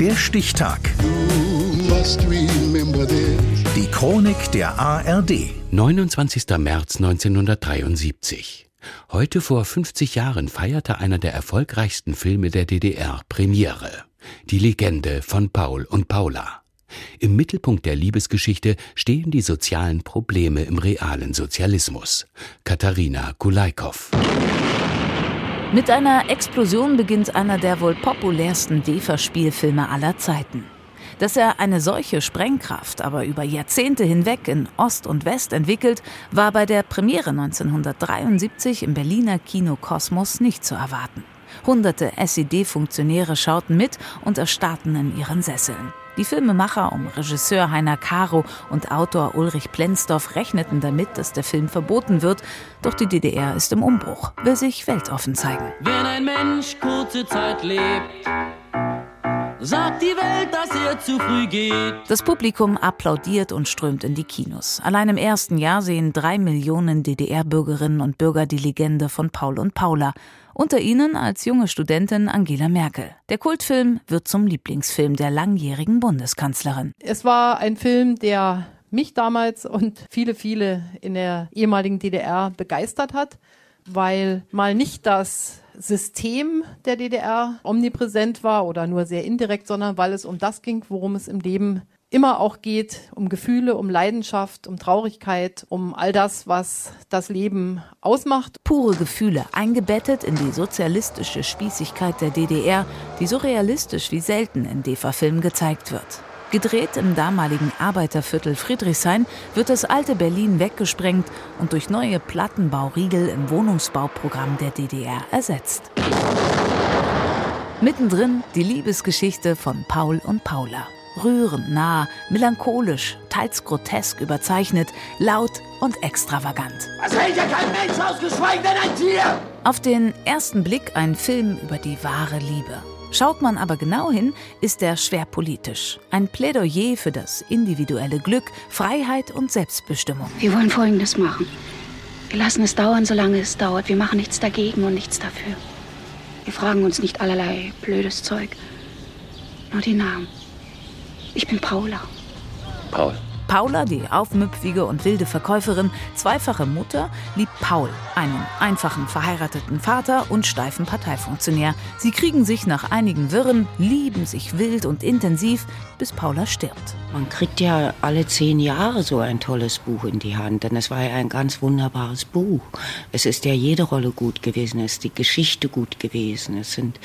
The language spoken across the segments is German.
Der Stichtag. Die Chronik der ARD. 29. März 1973. Heute vor 50 Jahren feierte einer der erfolgreichsten Filme der DDR Premiere. Die Legende von Paul und Paula. Im Mittelpunkt der Liebesgeschichte stehen die sozialen Probleme im realen Sozialismus. Katharina Kulaikow. Mit einer Explosion beginnt einer der wohl populärsten DEFA-Spielfilme aller Zeiten. Dass er eine solche Sprengkraft aber über Jahrzehnte hinweg in Ost und West entwickelt, war bei der Premiere 1973 im Berliner Kino Kosmos nicht zu erwarten. Hunderte SED-Funktionäre schauten mit und erstarrten in ihren Sesseln. Die Filmemacher um Regisseur Heiner Caro und Autor Ulrich Plenzdorf rechneten damit, dass der Film verboten wird. Doch die DDR ist im Umbruch, will sich weltoffen zeigen. Wenn ein Mensch kurze Zeit lebt, sagt die Welt, dass er zu früh geht. Das Publikum applaudiert und strömt in die Kinos. Allein im ersten Jahr sehen drei Millionen DDR-Bürgerinnen und Bürger die Legende von Paul und Paula. Unter ihnen als junge Studentin Angela Merkel. Der Kultfilm wird zum Lieblingsfilm der langjährigen Bundeskanzlerin. Es war ein Film, der mich damals und viele, viele in der ehemaligen DDR begeistert hat, weil mal nicht das System der DDR omnipräsent war oder nur sehr indirekt, sondern weil es um das ging, worum es im Leben immer auch geht, um Gefühle, um Leidenschaft, um Traurigkeit, um all das, was das Leben ausmacht. Pure Gefühle, eingebettet in die sozialistische Spießigkeit der DDR, die so realistisch wie selten in DEFA-Filmen gezeigt wird. Gedreht im damaligen Arbeiterviertel Friedrichshain wird das alte Berlin weggesprengt und durch neue Plattenbauriegel im Wohnungsbauprogramm der DDR ersetzt. Mittendrin die Liebesgeschichte von Paul und Paula. Rührend nah, melancholisch, teils grotesk überzeichnet, laut und extravagant. Was hält ja kein Mensch aus, geschweige denn ein Tier! Auf den ersten Blick ein Film über die wahre Liebe. Schaut man aber genau hin, ist er schwer politisch. Ein Plädoyer für das individuelle Glück, Freiheit und Selbstbestimmung. Wir wollen Folgendes machen. Wir lassen es dauern, solange es dauert. Wir machen nichts dagegen und nichts dafür. Wir fragen uns nicht allerlei blödes Zeug. Nur die Namen. Ich bin Paula. Paul? Paula, die aufmüpfige und wilde Verkäuferin, zweifache Mutter, liebt Paul, einen einfachen verheirateten Vater und steifen Parteifunktionär. Sie kriegen sich nach einigen Wirren, lieben sich wild und intensiv, bis Paula stirbt. Man kriegt ja alle zehn Jahre so ein tolles Buch in die Hand, denn es war ja ein ganz wunderbares Buch. Es ist ja jede Rolle gut gewesen, es ist die Geschichte gut gewesen, es sind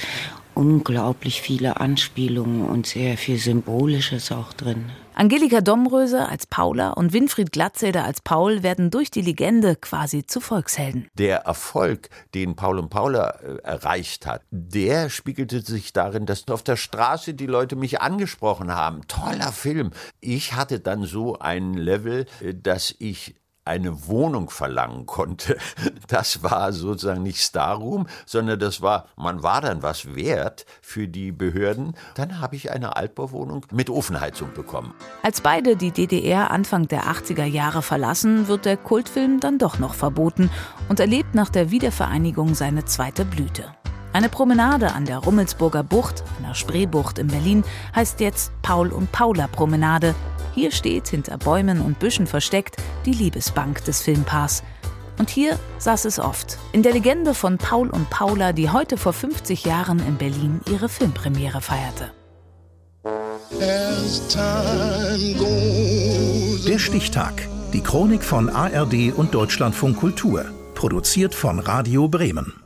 unglaublich viele Anspielungen und sehr viel Symbolisches auch drin. Angelika Domröse als Paula und Winfried Glatzeder als Paul werden durch die Legende quasi zu Volkshelden. Der Erfolg, den Paul und Paula äh, erreicht hat, der spiegelte sich darin, dass auf der Straße die Leute mich angesprochen haben. Toller Film. Ich hatte dann so ein Level, äh, dass ich eine Wohnung verlangen konnte. Das war sozusagen nicht Starroom, sondern das war, man war dann was wert für die Behörden. Dann habe ich eine Altbauwohnung mit Ofenheizung bekommen. Als beide die DDR Anfang der 80er Jahre verlassen, wird der Kultfilm dann doch noch verboten und erlebt nach der Wiedervereinigung seine zweite Blüte. Eine Promenade an der Rummelsburger Bucht, einer Spreebucht in Berlin, heißt jetzt Paul und Paula Promenade. Hier steht hinter Bäumen und Büschen versteckt die Liebesbank des Filmpaars. Und hier saß es oft. In der Legende von Paul und Paula, die heute vor 50 Jahren in Berlin ihre Filmpremiere feierte. Der Stichtag. Die Chronik von ARD und Deutschlandfunk Kultur. Produziert von Radio Bremen.